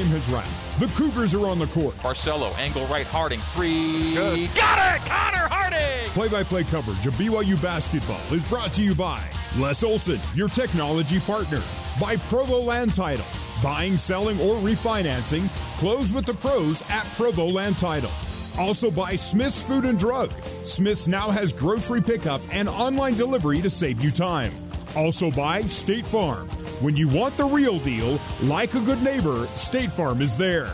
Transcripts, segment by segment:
game has wrapped. The Cougars are on the court. Barcelo, angle right, Harding, three. Good. Got it! Connor Harding! Play by play coverage of BYU basketball is brought to you by Les Olson, your technology partner, by Provo Land Title. Buying, selling, or refinancing, close with the pros at Provo Land Title. Also by Smith's Food and Drug. Smith's now has grocery pickup and online delivery to save you time. Also by State Farm. When you want the real deal, like a good neighbor, State Farm is there.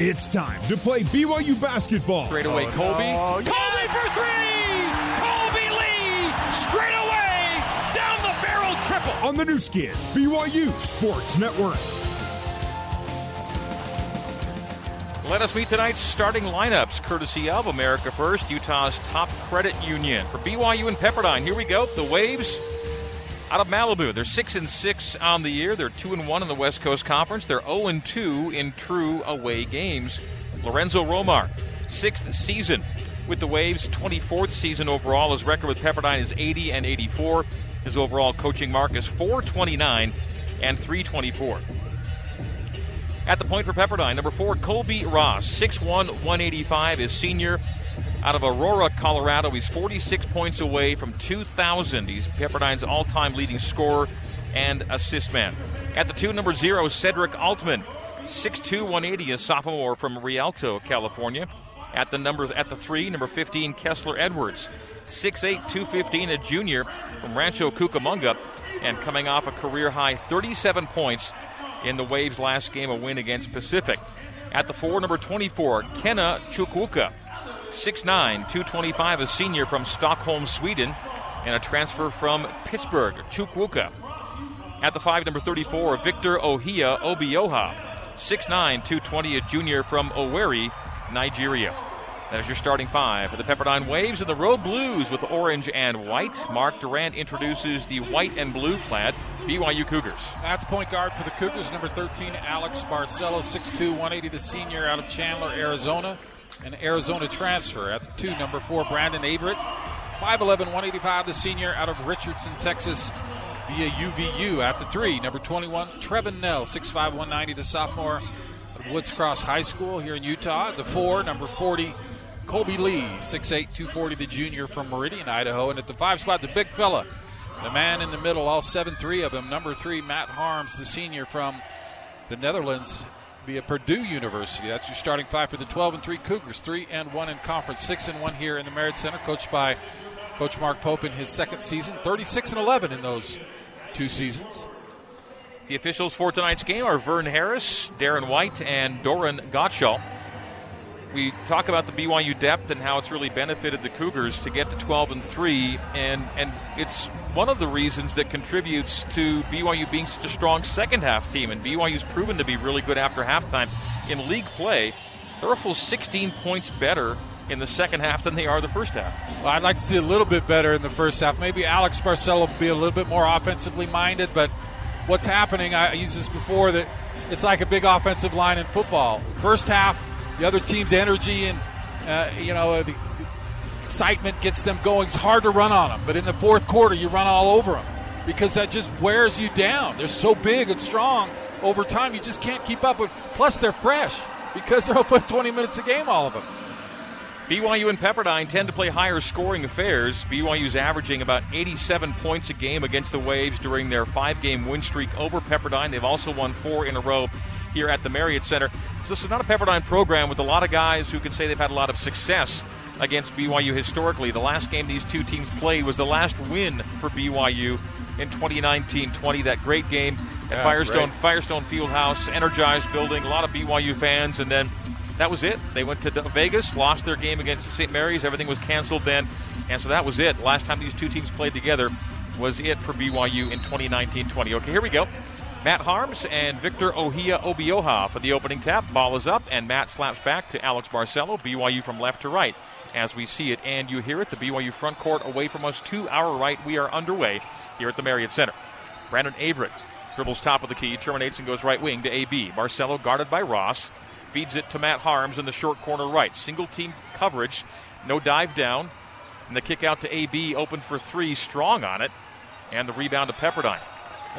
It's time to play BYU basketball. Straight away, oh, Kolby. Oh, no. Kolby for three! Kolby Lee! Straight away! Down the barrel triple! On the Nu Skin, BYU Sports Network. Let us meet tonight's starting lineups, courtesy of America First, Utah's top credit union. For BYU and Pepperdine, here we go. The Waves out of Malibu. They're six and six on the year. They're two and one in the West Coast Conference. They're zero and two in true away games. Lorenzo Romar, sixth season with the Waves, 24th season overall. His record with Pepperdine is 80 and 84. His overall coaching mark is 429 and 324. At the point for Pepperdine, number four, Colbey Ross, 6'1, 185, is senior out of Aurora, Colorado. He's 46 points away from 2,000. He's Pepperdine's all time leading scorer and assist man. At the two, number zero, Sedrick Altman, 6'2, 180, a sophomore from Rialto, California. At the numbers at the three, number 15, Kessler Edwards, 6'8, 215, a junior from Rancho Cucamonga, and coming off a career high 37 points in the Waves' last game, a win against Pacific. At the four, number 24, Kene Chukwuka, 6'9, 225, a senior from Stockholm, Sweden, and a transfer from Pittsburgh, Chukwuka. At the five, number 34, Victor Ohia Obioha, 6'9, 220, a junior from Owerri, Nigeria. That is your starting five for the Pepperdine Waves and the Road Blues with orange and white. Mark Durrant introduces the white and blue clad BYU Cougars. That's point guard for the Cougars, number 13, Alex Barcelo, 6'2, 180, the senior out of Chandler, Arizona. An Arizona transfer. At the two, number four, Brandon Averette, 5'11, 185, the senior out of Richardson, Texas, via UVU. At the three, number 21, Trevin Knell, 6'5, 190, the sophomore at Woods Cross High School here in Utah. At the four, number 40, Kolby Lee, 6'8, 240, the junior from Meridian, Idaho. And at the five spot, the big fella, the man in the middle, all seven, three of them. Number three, Matt Haarms, the senior from the Netherlands via Purdue University. That's your starting five for the 12 and 3 Cougars, 3 and 1 in conference, 6 and 1 here in the Marriott Center, coached by Coach Mark Pope in his second season, 36 and 11 in those two seasons. The officials for tonight's game are Vern Harris, Darren White, and Doran Gottschall. We talk about the BYU depth and how it's really benefited the Cougars to get to 12 and 3, and, and it's one of the reasons that contributes to BYU being such a strong second half team. And BYU's proven to be really good after halftime. In league play, they're a full 16 points better in the second half than they are the first half. Well, I'd like to see a little bit better in the first half. Maybe Alex Barcelo will be a little bit more offensively minded, but what's happening, I used this before, that it's like a big offensive line in football. First half, the other team's energy and, uh, you know, the excitement gets them going. It's hard to run on them, but in the fourth quarter, you run all over them because that just wears you down. They're so big and strong over time, you just can't keep up with. Plus, they're fresh because they're open 20 minutes a game, all of them. BYU and Pepperdine tend to play higher scoring affairs. BYU's averaging about 87 points a game against the Waves during their five game win streak over Pepperdine. They've also won four in a row here at the Marriott Center. So this is not a Pepperdine program with a lot of guys who can say they've had a lot of success against BYU historically. The last game these two teams played was the last win for BYU in 2019-20. That great game at Yeah, Firestone great. Firestone Fieldhouse, energized building, a lot of BYU fans, and then that was it. They went to Vegas, lost their game against St. Mary's. Everything was canceled then, and so that was it. Last time these two teams played together was it for BYU in 2019-20. Okay, here we go. Matt Haarms and Victor Ohia Obioha for the opening tap. Ball is up, and Matt slaps back to Alex Barcelo. BYU from left to right as we see it and you hear it. The BYU front court away from us to our right. We are underway here at the Marriott Center. Brandon Averette dribbles top of the key, terminates and goes right wing to AB. Barcelo guarded by Ross. Feeds it to Matt Haarms in the short corner right. Single team coverage, no dive down. And the kick out to AB, open for three, strong on it. And the rebound to Pepperdine.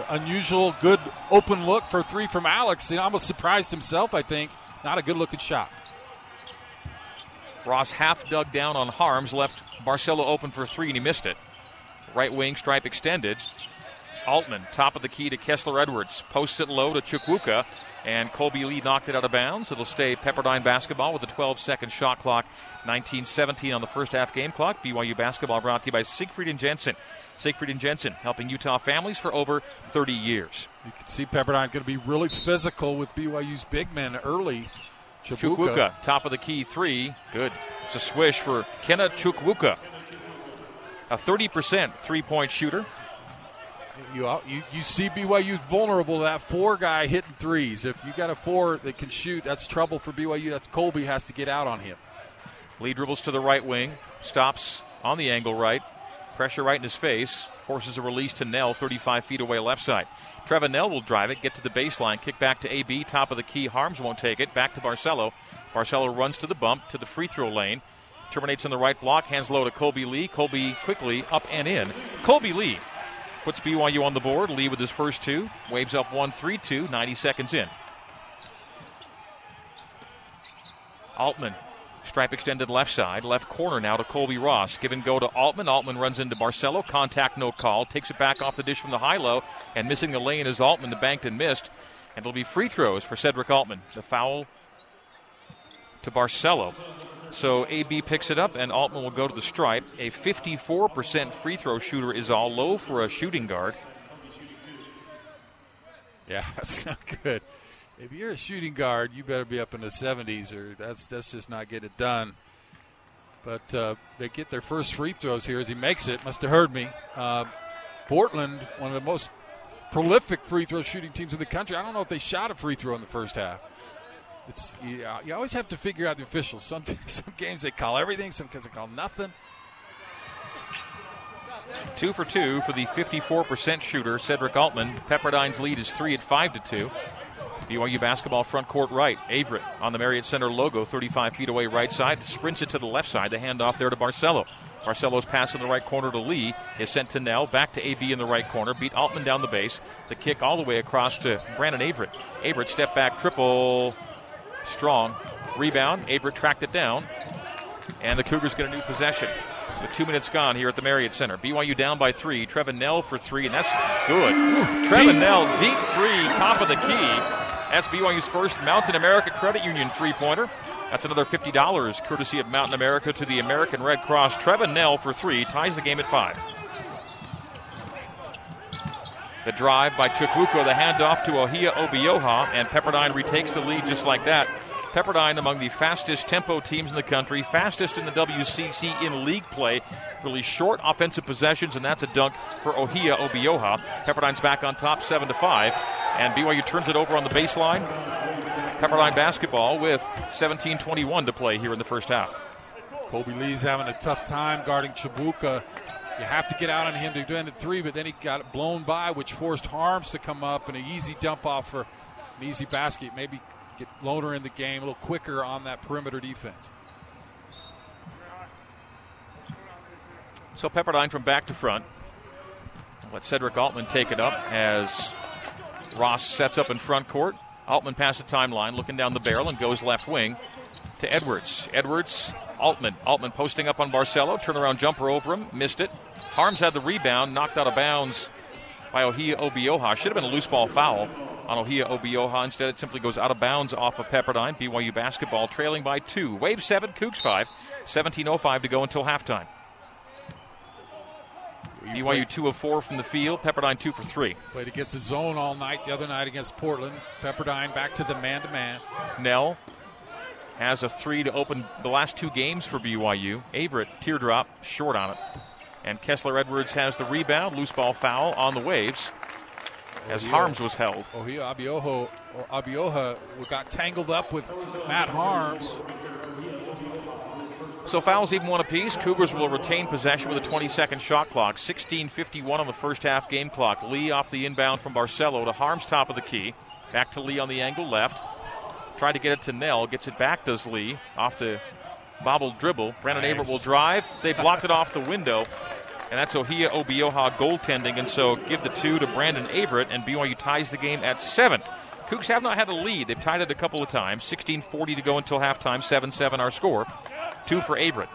Unusual, good open look for three from Alex. He almost surprised himself, I think. Not a good looking shot. Ross half dug down on Haarms, left Barcelo open for three, and he missed it. Right wing stripe extended. Altman, top of the key to Kessler Edwards. Posts it low to Chukwuka, and Kolby Lee knocked it out of bounds. It'll stay Pepperdine basketball with a 12 second shot clock. 1917 on the first half game clock. BYU basketball brought to you by Siegfried and Jensen. Siegfried and Jensen, helping Utah families for over 30 years. You can see Pepperdine going to be really physical with BYU's big men early. Chukwuka. Chukwuka, top of the key three. Good. It's a swish for Kene Chukwuka. A 30% three point shooter. You, you, you see BYU vulnerable to that four guy hitting threes. If you got a four that can shoot, that's trouble for BYU. That's Kolby has to get out on him. Lee dribbles to the right wing, stops on the angle right, pressure right in his face, forces a release to Knell, 35 feet away left side. Trevin Knell will drive it, get to the baseline, kick back to AB, top of the key. Haarms won't take it. Back to Barcelo. Barcelo runs to the bump, to the free throw lane. Terminates in the right block, hands low to Kolby Lee. Kolby quickly up and in. Kolby Lee puts BYU on the board. Lee with his first two. Waves up 1 3 2, 90 seconds in. Altman Stripe extended left side, left corner now to Colbey Ross. Give and go to Altman. Altman runs into Barcelo. Contact, no call. Takes it back off the dish from the high low, and missing the lane is Altman. The banked and missed. And it'll be free throws for Sedrick Altman. The foul to Barcelo. So AB picks it up, and Altman will go to the stripe. A 54% free throw shooter is all low for a shooting guard. Yeah, that's not good if you're a shooting guard, you better be up in the 70s, or that's that's just not get it done. But uh, they get their first free throws here as he makes it. Must have heard me. Uh, Portland, one of the most prolific free throw shooting teams in the country. I don't know if they shot a free throw in the first half. It's you, you always have to figure out the officials. Some some games they call everything, some games they call nothing. Two for two for the 54% shooter Sedrick Altman. Pepperdine's lead is three at five to two. BYU basketball front court right. Averette on the Marriott Center logo, 35 feet away right side. Sprints it to the left side. The handoff there to Barcelo. Barcelo's pass in the right corner to Lee is sent to Knell, Back to AB in the right corner. Beat Altman down the base. The kick all the way across to Brandon Averette. Averette step back triple. Strong. Rebound. Averette tracked it down. And the Cougars get a new possession. With two minutes gone here at the Marriott Center. BYU down by three. Trevin Knell for three, and that's good. Trevin Knell deep three, top of the key. That's BYU's first Mountain America Credit Union three pointer. That's another $50 courtesy of Mountain America to the American Red Cross. Trevin Knell for three ties the game at five. The drive by Chukwuka, the handoff to Ohia Obioha, and Pepperdine retakes the lead just like that. Pepperdine among the fastest tempo teams in the country, fastest in the WCC in league play. Really short offensive possessions, and that's a dunk for Ohia Obioha. Pepperdine's back on top, seven to five, and BYU turns it over on the baseline. Pepperdine basketball with 17:21 to play here in the first half. Kolby Lee's having a tough time guarding Chukwuka. You have to get out on him to do it three, but then he got blown by, which forced Haarms to come up and an easy dump off for an easy basket. Maybe get Lohner in the game a little quicker on that perimeter defense. So Pepperdine from back to front. Let Sedrick Altman take it up as Ross sets up in front court. Altman past the timeline, looking down the barrel and goes left wing to Edwards. Edwards, Altman. Altman posting up on Barcelo. Turnaround jumper over him. Missed it. Haarms had the rebound, knocked out of bounds by Ohia Obioha. Should have been a loose ball foul on Ohia Obioha. Instead, it simply goes out of bounds off of Pepperdine. BYU basketball trailing by two. Wave seven, Cougs five. 17.05 to go until halftime. BYU two of four from the field. Pepperdine two for three. Played against the zone all night the other night against Portland. Pepperdine back to the man to man. Knell has a three to open the last two games for BYU. Averette teardrop short on it. And Kessler Edwards has the rebound. Loose ball foul on the waves as Haarms was held. Oh, he Abioho, Abioha got tangled up with Matt Haarms. So fouls even one apiece. Cougars will retain possession with a 20 second shot clock. 16:51 on the first half game clock. Lee off the inbound from Barcelo to Harms top of the key. Back to Lee on the angle left. Tried to get it to Knell. Gets it back. Does Lee off the bobbled dribble. Brandon nice. Averette will drive. They blocked it off the window and that's Ohia Obioha goaltending. And so give the two to Brandon Averette, and BYU ties the game at seven. Cougs have not had a lead. They've tied it a couple of times. 16:40 to go until halftime. 7-7 our score. Two for Averette.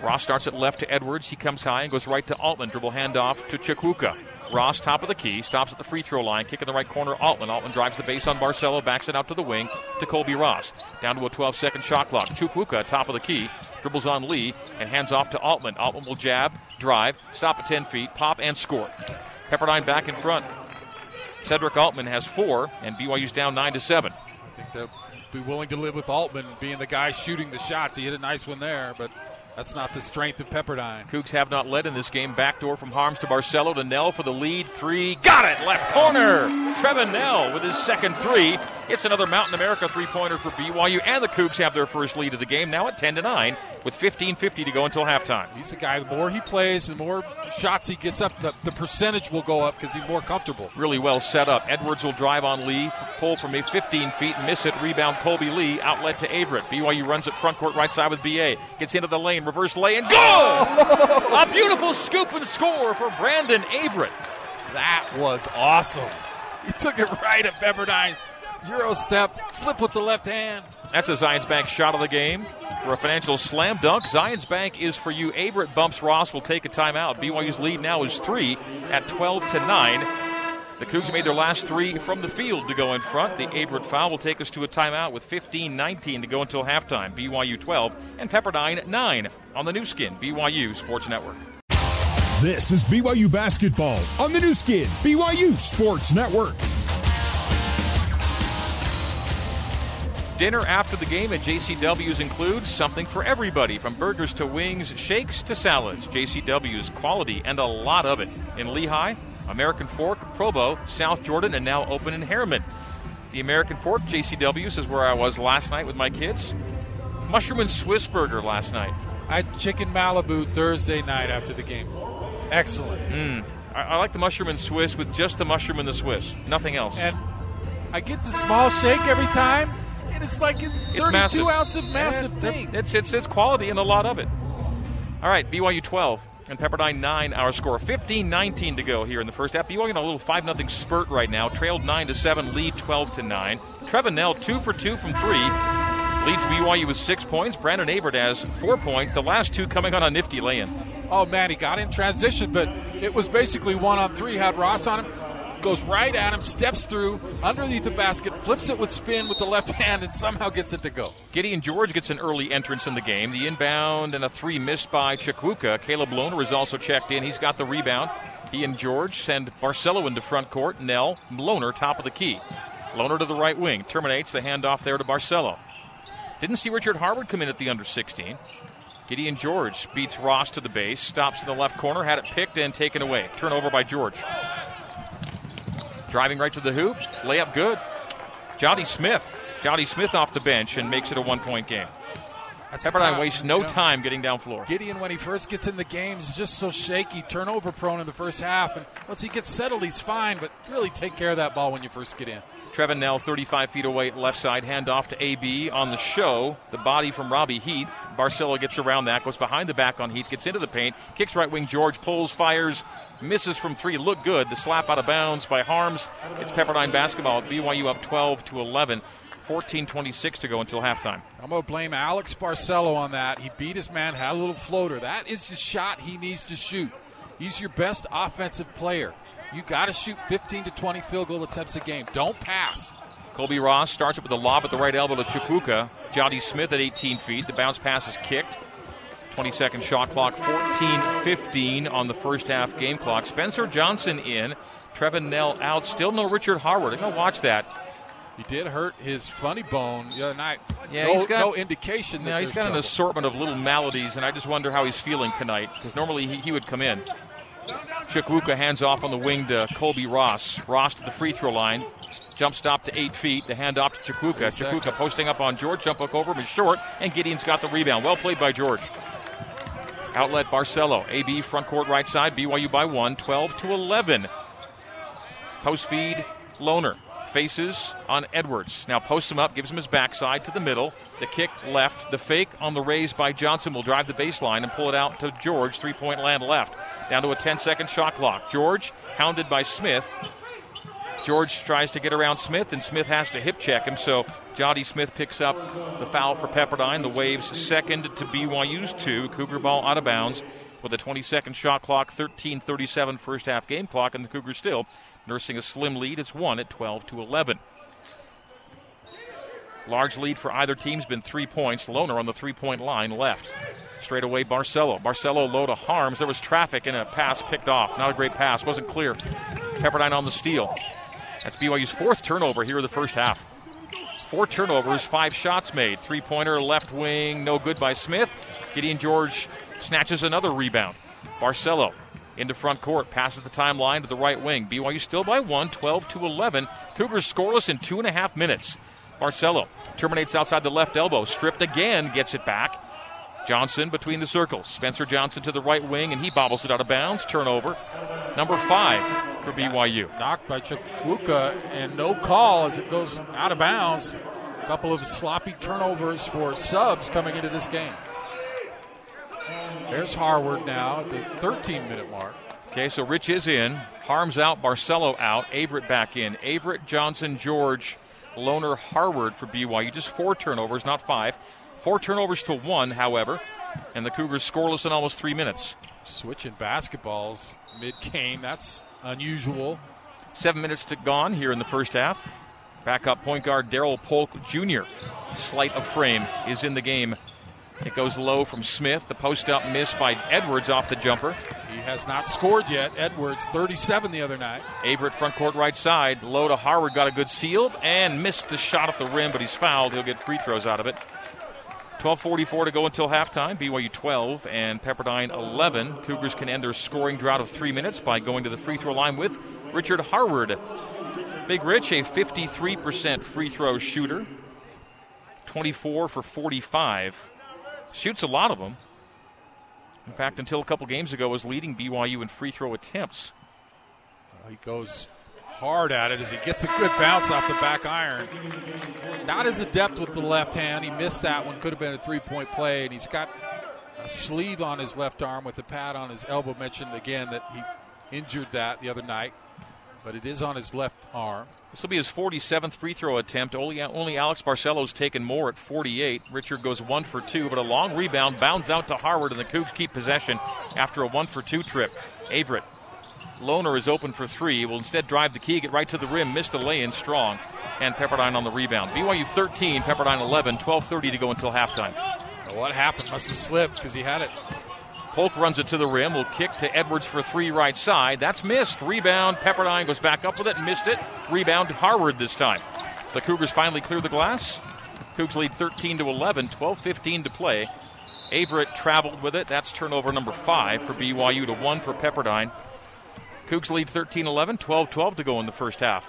Ross starts at left to Edwards. He comes high and goes right to Altman. Dribble handoff to Chukwuka. Ross, top of the key, stops at the free throw line, kick in the right corner. Altman. Altman drives the base on Barcelo, backs it out to the wing to Colbey Ross. Down to a 12 second shot clock. Chukwuka, top of the key, dribbles on Lee and hands off to Altman. Altman will jab, drive, stop at 10 feet, pop, and score. Pepperdine back in front. Sedrick Altman has four, and BYU's down 9 to 7. I think they'll be willing to live with Altman being the guy shooting the shots. He hit a nice one there, but that's not the strength of Pepperdine. Cougs have not led in this game. Backdoor from Haarms to Barcelo to Knell for the lead. Three. Got it! Left corner. Trevin Knell with his second three. It's another Mountain America three pointer for BYU, and the Cougs have their first lead of the game now at 10 to 9 with 15.50 to go until halftime. He's a guy, the more he plays, the more shots he gets up, the, the percentage will go up because he's more comfortable. Really well set up. Edwards will drive on Lee, pull from a 15 feet, miss it, rebound Kolby Lee, outlet to Averette. BYU runs it front court right side with BA. Gets into the lane, reverse lay, and good! a beautiful scoop and score for Brandon Averette. That was awesome. He took it right at Pepperdine. Euro step, flip with the left hand. That's a Zions Bank shot of the game. For a financial slam dunk, Zions Bank is for you. Averette bumps Ross, will take a timeout. BYU's lead now is three at 12 to 9. The Cougs made their last three from the field to go in front. The Averette foul will take us to a timeout with 15 19 to go until halftime. BYU 12 and Pepperdine 9 on the Nu Skin, BYU Sports Network. This is BYU Basketball on the Nu Skin, BYU Sports Network. Dinner after the game at JCW's includes something for everybody from burgers to wings, shakes to salads. JCW's quality and a lot of it. In Lehi, American Fork, Provo, South Jordan, and now open in Herriman. The American Fork, JCW's, is where I was last night with my kids. Mushroom and Swiss burger last night. I had chicken Malibu Thursday night after the game. Excellent. Mm. I, I like the mushroom and Swiss with just the mushroom and the Swiss, nothing else. And I get the small shake every time, and it's like a 32 massive. ounce of massive Yeah, thing. It's, it's, it's quality and a lot of it. All right, BYU 12 and Pepperdine 9, our score. 15 19 to go here in the first half. BYU in a little 5 0 spurt right now. Trailed 9 to 7, lead 12 to 9. Trevin Knell, 2 for 2 from 3. Leads BYU with 6 points. Brandon Averette has 4 points. The last two coming on a nifty lay in. Oh man, he got in transition, but it was basically one on three. Had Ross on him, goes right at him, steps through underneath the basket, flips it with spin with the left hand, and somehow gets it to go. Gideon George gets an early entrance in the game. The inbound and a three missed by Chukwuka. Caleb Lohner is also checked in. He's got the rebound. He and George send Barcelo into front court. Knell, Lohner, top of the key. Lohner to the right wing. Terminates the handoff there to Barcelo. Didn't see Richard Harward come in at the under 16. Gideon George beats Ross to the base, stops in the left corner, had it picked and taken away. Turnover by George. Driving right to the hoop, layup good. Johnny Smith. Johnny Smith off the bench and makes it a one point game. That's Pepperdine wastes no you know, time getting down floor. Gideon, when he first gets in the games, is just so shaky, turnover prone in the first half. And once he gets settled, he's fine, but really take care of that ball when you first get in. Trevin Knell, 35 feet away, left side, handoff to AB on the show. The body from Robbie Heath. Barcelo gets around that, goes behind the back on Heath, gets into the paint, kicks right wing. George pulls, fires, misses from three. Look good. The slap out of bounds by Haarms. It's Pepperdine basketball. BYU up 12 to 11. 14:26 to go until halftime. I'm to blame Alex Barcelo on that. He beat his man, had a little floater. That is the shot he needs to shoot. He's your best offensive player. You got to shoot 15 to 20 field goal attempts a game. Don't pass. Colbey Ross starts it with a lob at the right elbow to Chukwuka. Johnny Smith at 18 feet. The bounce pass is kicked. 20 second shot clock, 14 15 on the first half game clock. Spencer Johnson in, Trevin Knell out. Still no Richard Harward. I'm going to watch that. He did hurt his funny bone the other night. Yeah, no, he's got- no indication that Now, he's got an assortment of little maladies, and I just wonder how he's feeling tonight because normally he, he would come in. Chukwuka hands off on the wing to Colbey Ross. Ross to the free throw line. Jump stop to eight feet. The handoff to Chukwuka. Chukwuka posting up on George. Jump hook over him is short, and Gideon's got the rebound. Well played by George. Outlet Barcelo. AB front court right side. BYU by one. 12 to 11. Post feed Lohner. Faces on Edwards. Now posts him up, gives him his backside to the middle. The kick left. The fake on the raise by Johnson will drive the baseline and pull it out to George. Three point land left. Down to a 10 second shot clock. George, hounded by Smith. George tries to get around Smith, and Smith has to hip check him. So Jody Smith picks up the foul for Pepperdine. The Waves second to BYU's two. Cougar ball out of bounds with a 20 second shot clock, 13 37 first half game clock, and the Cougars still nursing a slim lead. It's one at 12 to 11. Large lead for either team's been three points. Lohner on the three point line left. Straight away, Barcelo. Barcelo low to Haarms. There was traffic and a pass picked off. Not a great pass. Wasn't clear. Pepperdine on the steal. That's BYU's fourth turnover here in the first half. Four turnovers, five shots made. Three pointer, left wing, no good by Smith. Gideon George snatches another rebound. Barcelo into front court, passes the timeline to the right wing. BYU still by one, 12 to 11. Cougars scoreless in two and a half minutes. Barcelo terminates outside the left elbow, stripped again, gets it back. Johnson between the circles. Spencer Johnson to the right wing, and he bobbles it out of bounds. Turnover. Number five for BYU. Knocked by Chukwuka, and no call as it goes out of bounds. A couple of sloppy turnovers for subs coming into this game. There's Harward now at the 13 minute mark. Okay, so Rich is in. Haarms out, Barcelo out, Averette back in. Averette, Johnson, George, Lohner, Harward for BYU. Just four turnovers, not five. Four turnovers to one, however, and the Cougars scoreless in almost three minutes. Switching basketballs mid game, that's unusual. Seven minutes to gone here in the first half. Backup point guard Daryl Polk Jr. Slight of frame is in the game it goes low from Smith. The post up miss by Edwards off the jumper. He has not scored yet. Edwards, 37 the other night. Averette front court right side. Low to Harward got a good seal and missed the shot at the rim, but he's fouled. He'll get free throws out of it. 12:44 to go until halftime. BYU 12 and Pepperdine 11. Cougars can end their scoring drought of three minutes by going to the free throw line with Richard Harward. Big Rich, a 53% free throw shooter, 24 for 45 Shoots a lot of them. In fact, until a couple games ago, was leading BYU in free throw attempts. Well, he goes hard at it as he gets a good bounce off the back iron. Not as adept with the left hand. He missed that one. Could have been a three point play. And he's got a sleeve on his left arm with a pad on his elbow. Mentioned again that he injured that the other night but it is on his left arm. This will be his 47th free throw attempt. Only, only Alex Barcelo's taken more at 48. Richard goes one for two, but a long rebound bounds out to Harward, and the Cougs keep possession after a one for two trip. Averette. Lohner is open for three. He will instead drive the key, get right to the rim, miss the lay in strong, and Pepperdine on the rebound. BYU 13, Pepperdine 11, 12.30 to go until halftime. what happened? Must have slipped because he had it Polk runs it to the rim. Will kick to Edwards for three right side. That's missed. Rebound. Pepperdine goes back up with it. Missed it. Rebound Harward this time. The Cougars finally clear the glass. Cougs lead 13 to 11. 12-15 to play. Averette traveled with it. That's turnover number five for BYU to one for Pepperdine. Cougs lead 13-11. 12-12 to go in the first half.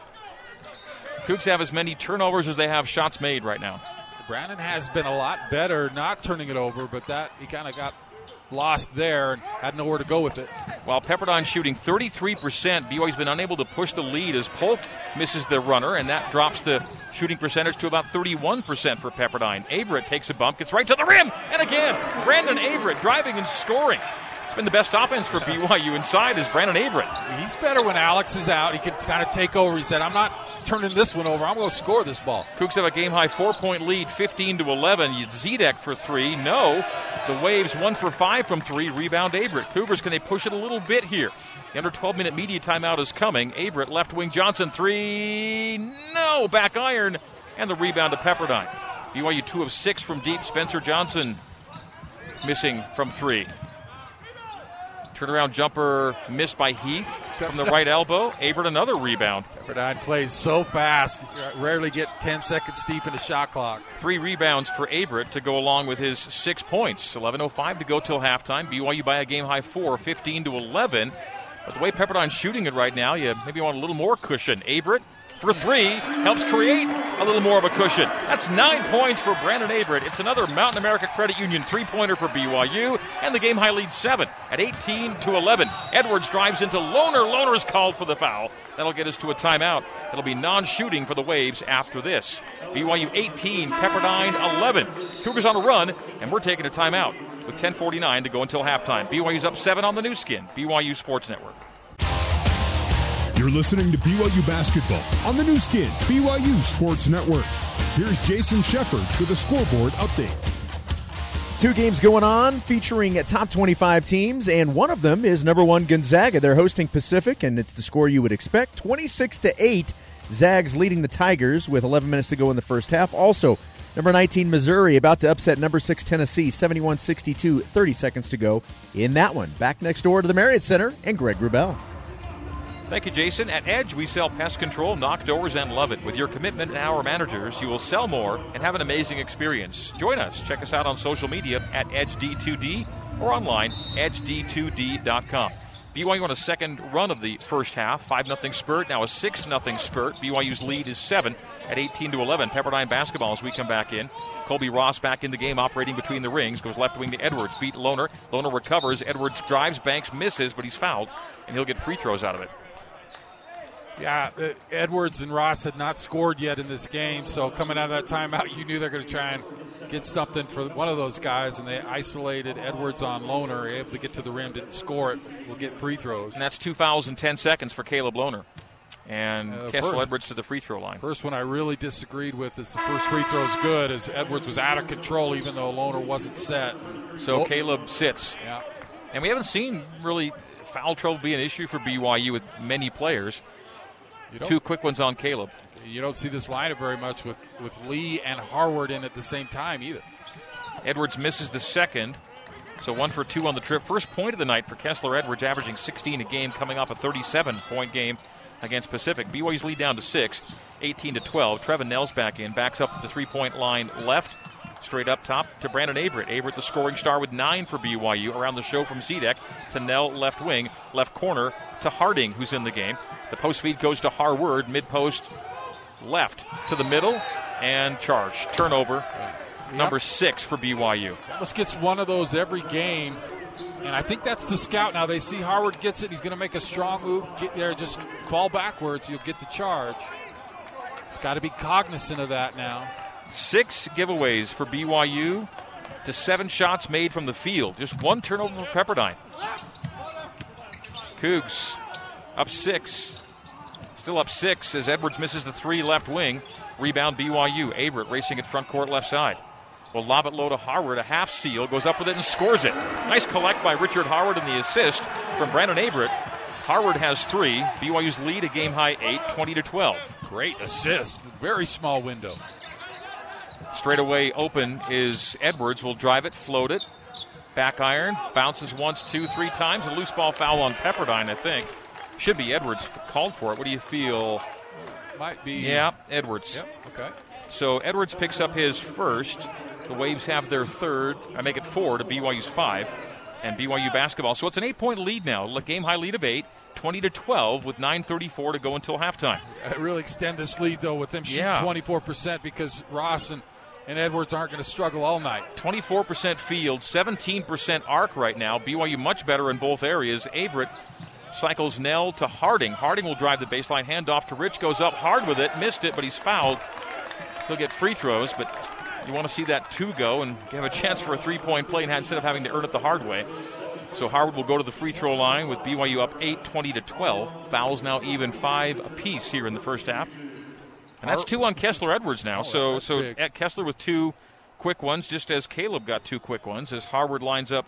Cougs have as many turnovers as they have shots made right now. Brandon has been a lot better not turning it over, but that he kind of got lost there and had nowhere to go with it. While Pepperdine shooting 33%, BYU's been unable to push the lead as Polk misses the runner, and that drops the shooting percentage to about 31% for Pepperdine. Averette takes a bump, gets right to the rim, and again, Brandon Averette driving and scoring. Been the best offense for BYU inside is Brandon Averette. He's better when Alex is out. He can kind of take over. He said, I'm not turning this one over. I'm going to score this ball. Cougs have a game high four point lead, 15 to 11. Zidek for three. No. The Waves one for five from three. Rebound Averette. Cougars, can they push it a little bit here? The under 12 minute media timeout is coming. Averette, left wing Johnson, three. No. Back iron. And the rebound to Pepperdine. BYU two of six from deep. Spencer Johnson missing from three. Turnaround jumper missed by Heath from the right elbow. Averette another rebound. Pepperdine plays so fast. Rarely get 10 seconds deep in the shot clock. Three rebounds for Averette to go along with his six points. 11.05 to go till halftime. BYU by a game high four, 15 to 11. But the way Pepperdine's shooting it right now, you maybe want a little more cushion. Averette for three, helps create a little more of a cushion. That's nine points for Brandon Averette. It's another Mountain America Credit Union three pointer for BYU, and the game high lead seven at 18 to 11. Edwards drives into Lohner. Lohner's called for the foul. That'll get us to a timeout. It'll be non shooting for the Waves after this. BYU 18, Pepperdine 11. Cougars on a run, and we're taking a timeout with 10:49 to go until halftime. BYU's up seven on the Nu Skin, BYU Sports Network. You're listening to BYU basketball on the Nu Skin, BYU Sports Network. Here's Jason Shepard with a scoreboard update. Two games going on featuring top 25 teams, and one of them is number one Gonzaga. They're hosting Pacific, and it's the score you would expect 26 to 8. Zags leading the Tigers with 11 minutes to go in the first half. Also, number 19 Missouri about to upset number 6 Tennessee 71 62, 30 seconds to go in that one. Back next door to the Marriott Center and Greg Wrubell. Thank you, Jason. At Edge, we sell pest control, knock doors, and love it. With your commitment and our managers, you will sell more and have an amazing experience. Join us. Check us out on social media at EdgeD2D or online, edged2d.com. BYU on a second run of the first half, 5 0 spurt, now a 6 0 spurt. BYU's lead is 7 at 18 to 11. Pepperdine basketball as we come back in. Colbey Ross back in the game, operating between the rings, goes left wing to Edwards, beat Lohner. Lohner recovers. Edwards drives, Banks misses, but he's fouled, and he'll get free throws out of it. Yeah, uh, Edwards and Ross had not scored yet in this game, so coming out of that timeout, you knew they're going to try and get something for one of those guys, and they isolated Edwards on Lohner, able to get to the rim, didn't score it. Will get free throws. And that's two fouls in 10 seconds for Caleb Lohner. And uh, Kessler Edwards to the free throw line. First one I really disagreed with is the first free throw is good, as Edwards was out of control even though Lohner wasn't set. So oh. Caleb sits. Yeah. And we haven't seen really foul trouble be an issue for BYU with many players. Two quick ones on Caleb. You don't see this lineup very much with, with Lee and Harward in at the same time either. Edwards misses the second. So one for two on the trip. First point of the night for Kessler Edwards, averaging 16 a game, coming off a 37 point game against Pacific. BYU's lead down to six, 18 to 12. Trevin Knell's back in, backs up to the three point line left. Straight up top to Brandon Averette. Averette, the scoring star, with nine for BYU. Around the show from Zidek to Knell, left wing, left corner to Harding, who's in the game. The post feed goes to Harward, mid post left to the middle, and charge. Turnover, yep. number six for BYU. Almost gets one of those every game. And I think that's the scout now. They see Harward gets it. He's going to make a strong move. Get there, just fall backwards. You'll get the charge. He's got to be cognizant of that now. Six giveaways for BYU to seven shots made from the field. Just one turnover for Pepperdine. Cougs up six. Still up six as Edwards misses the three left wing. Rebound BYU. Averette racing at front court left side. Will lob it low to Harward. A half seal. Goes up with it and scores it. Nice collect by Richard Harward and the assist from Brandon Averette. Harward has three. BYU's lead a game high eight, 20 to 12. Great assist. Very small window. Straight away open is Edwards. Will drive it, float it. Back iron. Bounces once, two, three times. A loose ball foul on Pepperdine, I think. Should be Edwards called for it. What do you feel? Might be. Yeah, Edwards. Yep. Okay. So Edwards picks up his first. The Waves have their third. I make it four to BYU's five, and BYU basketball. So it's an eight-point lead now. Game high lead of eight. 20 to 12 with 9:34 to go until halftime. I really extend this lead though with them shooting yeah. 24% because Ross and, and Edwards aren't going to struggle all night. 24% field, 17% arc right now. BYU much better in both areas. Averette Cycles Knell to Harding. Harding will drive the baseline. Handoff to Rich. Goes up hard with it. Missed it, but he's fouled. He'll get free throws, but you want to see that two go and have a chance for a three point play instead of having to earn it the hard way. So Harward will go to the free throw line with BYU up 8 20 to 12. Fouls now even five apiece here in the first half. And that's two on Kessler Edwards now. Oh, so so big. at Kessler with two quick ones, just as Caleb got two quick ones, as Harward lines up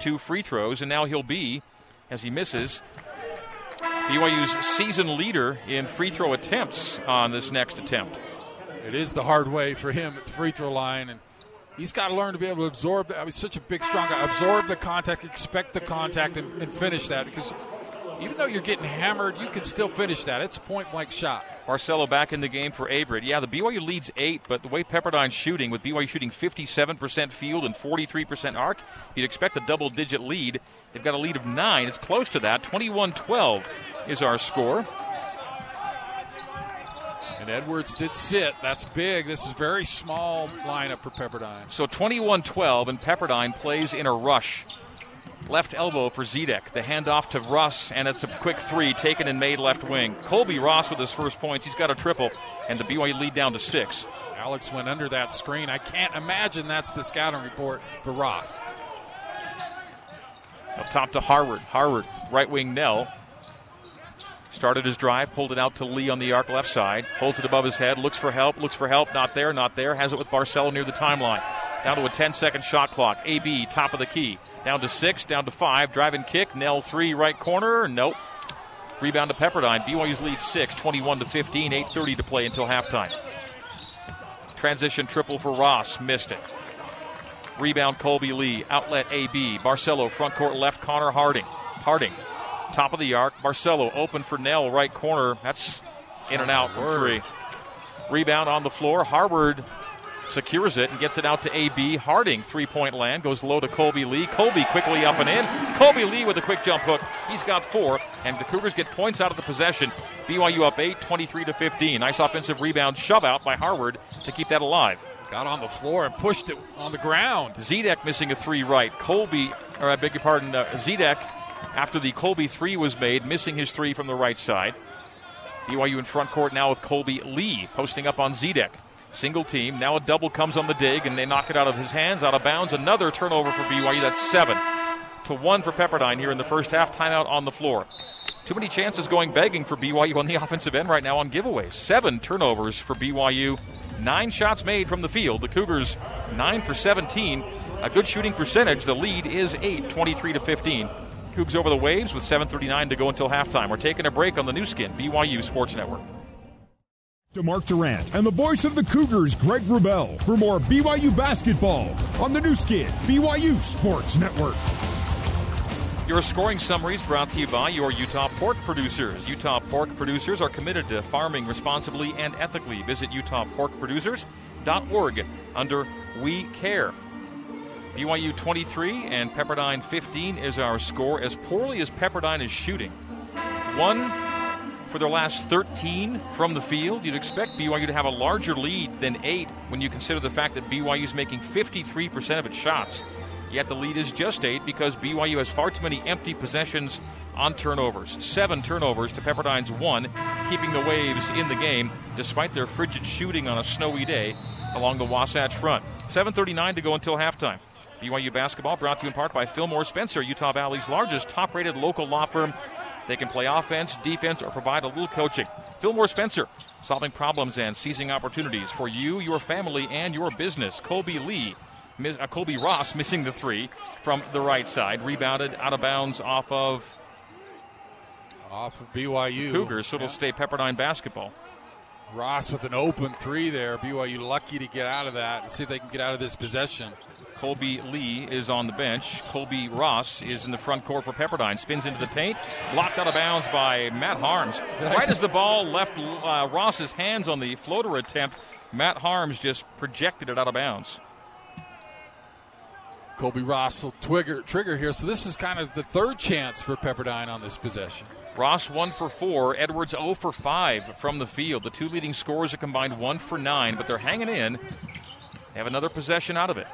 two free throws, and now he'll be, as he misses, BYU's season leader in free throw attempts on this next attempt. It is the hard way for him at the free throw line, and he's got to learn to be able to absorb that. I mean, such a big, strong guy. Absorb the contact, expect the contact, and, and finish that because even though you're getting hammered, you can still finish that. It's a point blank shot. Barcelo back in the game for Averette. Yeah, the BYU leads eight, but the way Pepperdine's shooting, with BYU shooting 57% field and 43% arc, you'd expect a double digit lead. They've got a lead of nine. It's close to that. 21 12 is our score. And Edwards did sit. That's big. This is very small lineup for Pepperdine. So 21 12, and Pepperdine plays in a rush. Left elbow for Zidek. The handoff to Russ, and it's a quick three taken and made left wing. Colbey Ross with his first points. He's got a triple, and the BYU lead down to six. Alex went under that screen. I can't imagine that's the scouting report for Ross. Up top to Harward. Harward, right wing Knell. Started his drive, pulled it out to Lee on the arc left side, holds it above his head, looks for help, looks for help, not there, not there, has it with Barcelo near the timeline. Down to a 10 second shot clock. AB, top of the key. Down to six, down to five, driving kick, Knell three, right corner, nope. Rebound to Pepperdine. BYU's lead six, 21 to 15, 8.30 to play until halftime. Transition triple for Ross, missed it. Rebound Kolby Lee, outlet AB, Barcelo, front court left, Connor Harding. Harding Top of the arc. Barcelo open for Knell, right corner. That's in and out for three. Rebound on the floor. Harward secures it and gets it out to AB. Harding, three point land, goes low to Kolby Lee. Kolby quickly up and in. Kolby Lee with a quick jump hook. He's got four, and the Cougars get points out of the possession. BYU up 8, 23 to 15. Nice offensive rebound shove out by Harward to keep that alive. Got on the floor and pushed it on the ground. Zidek missing a three right. Colby, or I beg your pardon, uh, Zidek after the Colby three was made, missing his three from the right side. BYU in front court now with Kolby Lee posting up on Zidek. Single team. Now a double comes on the dig, and they knock it out of his hands, out of bounds. Another turnover for BYU. That's seven to one for Pepperdine here in the first half. Timeout on the floor. Too many chances going begging for BYU on the offensive end right now on giveaways. Seven turnovers for BYU. Nine shots made from the field. The Cougars nine for 17. A good shooting percentage. The lead is eight, 23 to 15. Cougs over the waves with 7.39 to go until halftime. We're taking a break on the Nu Skin, BYU Sports Network. To Mark Durrant and the voice of the Cougars, Greg Wrubell, for more BYU basketball on the Nu Skin, BYU Sports Network. Your scoring summaries brought to you by your Utah pork producers. Utah pork producers are committed to farming responsibly and ethically. Visit utahporkproducers.org under We Care. BYU 23 and Pepperdine 15 is our score. As poorly as Pepperdine is shooting, one for their last 13 from the field. You'd expect BYU to have a larger lead than eight when you consider the fact that BYU is making 53% of its shots. Yet the lead is just eight because BYU has far too many empty possessions on turnovers. Seven turnovers to Pepperdine's one, keeping the Waves in the game despite their frigid shooting on a snowy day along the Wasatch front. 7.39 to go until halftime. BYU basketball brought to you in part by Fillmore Spencer, Utah Valley's largest top rated local law firm. They can play offense, defense, or provide a little coaching. Fillmore Spencer, solving problems and seizing opportunities for you, your family, and your business. Kolby Lee, uh, Colbey Ross missing the three from the right side. Rebounded out of bounds off of. Off of BYU. Cougars, so it'll yeah. stay Pepperdine basketball. Ross with an open three there. BYU lucky to get out of that and see if they can get out of this possession. Kolby Lee is on the bench. Colbey Ross is in the front court for Pepperdine. Spins into the paint. Blocked out of bounds by Matt Haarms. Right as the ball left uh, Ross's hands on the floater attempt, Matt Haarms just projected it out of bounds. Colbey Ross will trigger, trigger here. So this is kind of the third chance for Pepperdine on this possession. Ross 1 for 4. Edwards 0 for 5 from the field. The two leading scorers are combined 1 for 9, but they're hanging in. They have another possession out of it.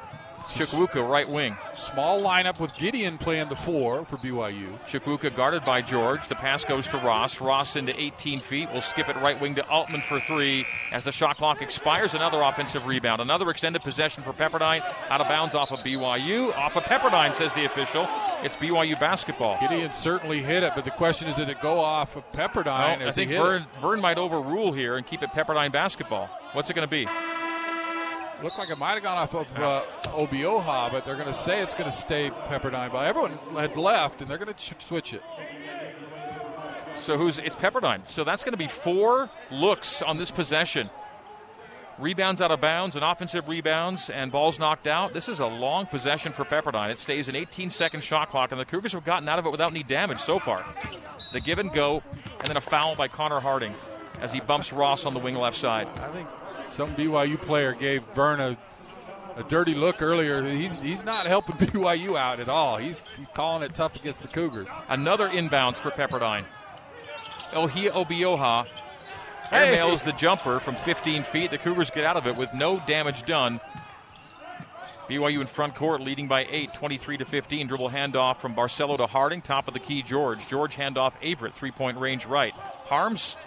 Chukwuka, right wing. Small lineup with Gideon playing the four for BYU. Chukwuka guarded by George. The pass goes to Ross. Ross into 18 feet. We'll skip it right wing to Altman for three. As the shot clock expires, another offensive rebound. Another extended possession for Pepperdine. Out of bounds off of BYU. Off of Pepperdine, says the official. It's BYU basketball. Gideon certainly hit it, but the question is, did it go off of Pepperdine? Well, I think Vern, Vern might overrule here and keep it Pepperdine basketball. What's it going to be? Looked like it might have gone off of uh, Obioha, but they're going to say it's going to stay Pepperdine. But everyone had left, and they're going to ch- switch it. So who's it's Pepperdine. So that's going to be four looks on this possession. Rebounds out of bounds and offensive rebounds and balls knocked out. This is a long possession for Pepperdine. It stays an 18 second shot clock, and the Cougars have gotten out of it without any damage so far. The give and go, and then a foul by Connor Harding as he bumps Ross on the wing left side. I think some BYU player gave Vern a, a dirty look earlier. He's he's not helping BYU out at all. He's, he's calling it tough against the Cougars. Another inbounds for Pepperdine. Ohia Obioha Hey. nails the jumper from 15 feet. The Cougars get out of it with no damage done. BYU in front court, leading by eight, 23 to 15. Dribble handoff from Barcelo to Harding. Top of the key, George. George handoff, Averette, three point range right. Haarms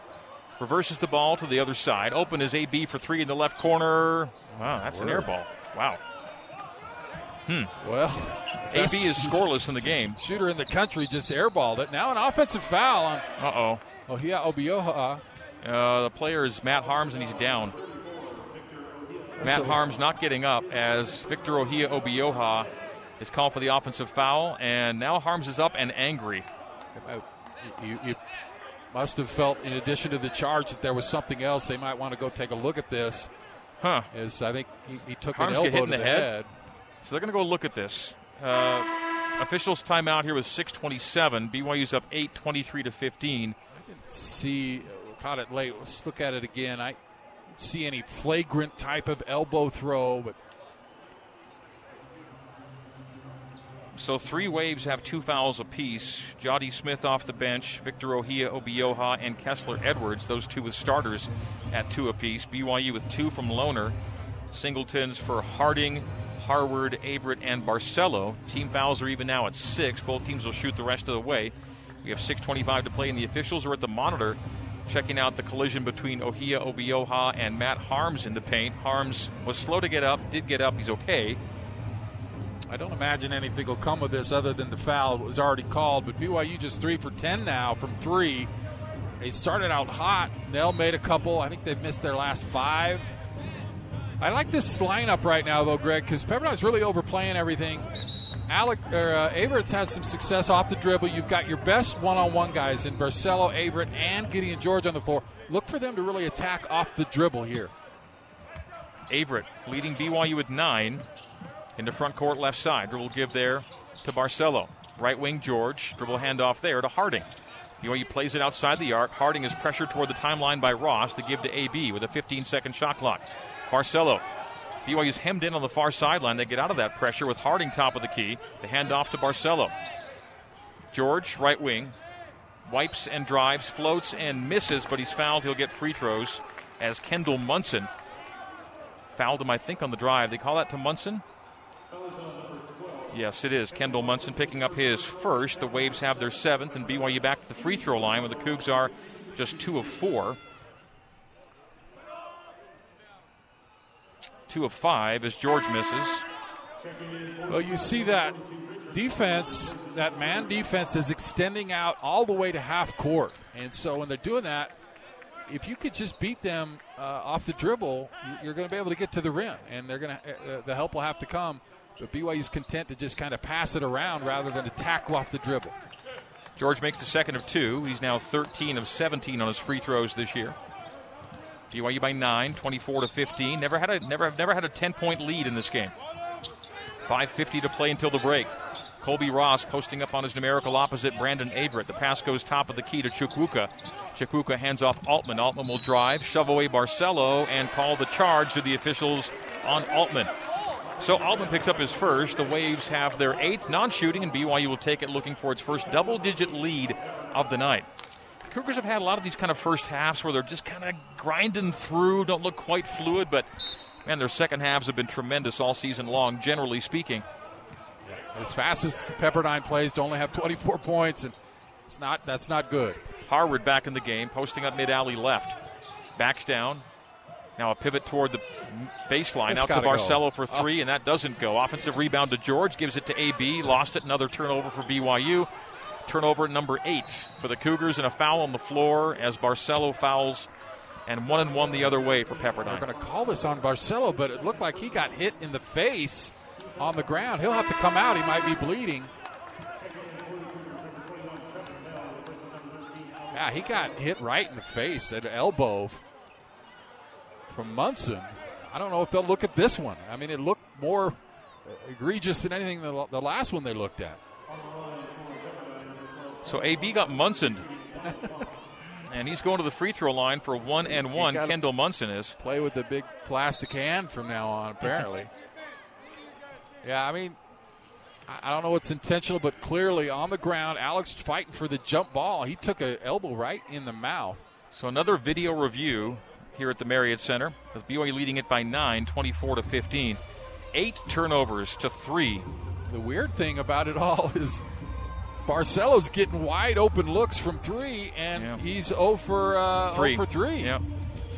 reverses the ball to the other side. Open is AB for three in the left corner. Wow, that's Word. an air ball. Wow. Hmm. Well, AB is scoreless in the game. Shooter in the country just airballed it. Now an offensive foul on. Uh oh. Oh yeah, Obioha. Uh, the player is Matt Haarms and he's down. Matt Haarms not getting up as Victor Ohia Obioha is called for the offensive foul, and now Haarms is up and angry. You, you, must have felt, in addition to the charge, that there was something else. They might want to go take a look at this. Huh? Is I think he, he took Haarms an elbow to the, the head. head. So they're going to go look at this. Uh, officials timeout here with 6:27. BYU's up 8, 23 to 15. I didn't see caught it late. Let's look at it again. I didn't see any flagrant type of elbow throw, but So three waves have two fouls apiece. Jody Smith off the bench, Victor Ohia Obioha, and Kessler Edwards. Those two with starters at two apiece. BYU with two from Lohner. Singletons for Harding, Harward, Averette, and Barcelo. Team fouls are even now at six. Both teams will shoot the rest of the way. We have 6.25 to play, and the officials are at the monitor checking out the collision between Ohia Obioha and Matt Haarms in the paint. Haarms was slow to get up, did get up, he's okay. I don't imagine anything will come of this other than the foul that was already called. But BYU just three for 10 now from three. They started out hot. Knell made a couple. I think they've missed their last five. I like this lineup right now, though, Greg, because Pepperdine's really overplaying everything. Alec or uh, Averette's had some success off the dribble. You've got your best one-on-one guys in Barcelo, Averette, and Gideon George on the floor. Look for them to really attack off the dribble here. Averette leading BYU with nine. Into front court left side. Dribble give there to Barcelo. Right wing George. Dribble handoff there to Harding. BYU plays it outside the arc. Harding is pressured toward the timeline by Ross. The give to AB with a 15 second shot clock. Barcelo. BYU's hemmed in on the far sideline. They get out of that pressure with Harding top of the key. The handoff to Barcelo. George, right wing, wipes and drives, floats and misses, but he's fouled. He'll get free throws as Kendall Munson fouled him, I think, on the drive. They call that to Munson. Yes, it is. Kendall Munson picking up his first. The Waves have their seventh, and BYU back to the free throw line where the Cougs are just two of four. Two of five as George misses. Well, you see that defense, that man defense is extending out all the way to half court. And so when they're doing that, if you could just beat them uh, off the dribble, you're going to be able to get to the rim, and they're going to uh, the help will have to come but BYU's content to just kind of pass it around rather than attack off the dribble. George makes the second of two. He's now 13 of 17 on his free throws this year. BYU by nine, 24 to 15. Never had a never never had a 10 point lead in this game. 5:50 to play until the break. Colbey Ross posting up on his numerical opposite, Brandon Averette. The pass goes top of the key to Chukwuka. Chukwuka hands off Altman. Altman will drive, shove away Barcelo, and call the charge to the officials on Altman. So Altman picks up his first. The Waves have their eighth non shooting, and BYU will take it looking for its first double digit lead of the night. Cougars have had a lot of these kind of first halves where they're just kind of grinding through, don't look quite fluid, but man, their second halves have been tremendous all season long, generally speaking. As fast as Pepperdine plays to only have 24 points, and it's not that's not good. Harward back in the game, posting up mid alley left. Backs down, now a pivot toward the baseline it's out to Barcelo go. for ah. three, oh. and that doesn't go. Offensive rebound to George, gives it to AB, lost it. Another turnover for BYU. Turnover number eight for the Cougars, and a foul on the floor as Barcelo fouls, and one and one the other way for Pepperdine. We're going to call this on Barcelo, but it looked like he got hit in the face on the ground. He'll have to come out. He might be bleeding. Yeah, he got hit right in the face at elbow from Munson. I don't know if they'll look at this one. I mean, it looked more egregious than anything the, the last one they looked at. So AB got Munson. and he's going to the free throw line for one and one. Kendall Munson is. Play with the big plastic hand from now on, apparently. yeah, I mean, I don't know what's intentional, but clearly on the ground, Alex fighting for the jump ball. He took an elbow right in the mouth. So another video review here at the Marriott Center with BYU leading it by nine, 24 to 15. Eight turnovers to three. The weird thing about it all is Barcelo's getting wide open looks from three, and Yeah. he's 0 for uh, Three. 0 for three. Yep.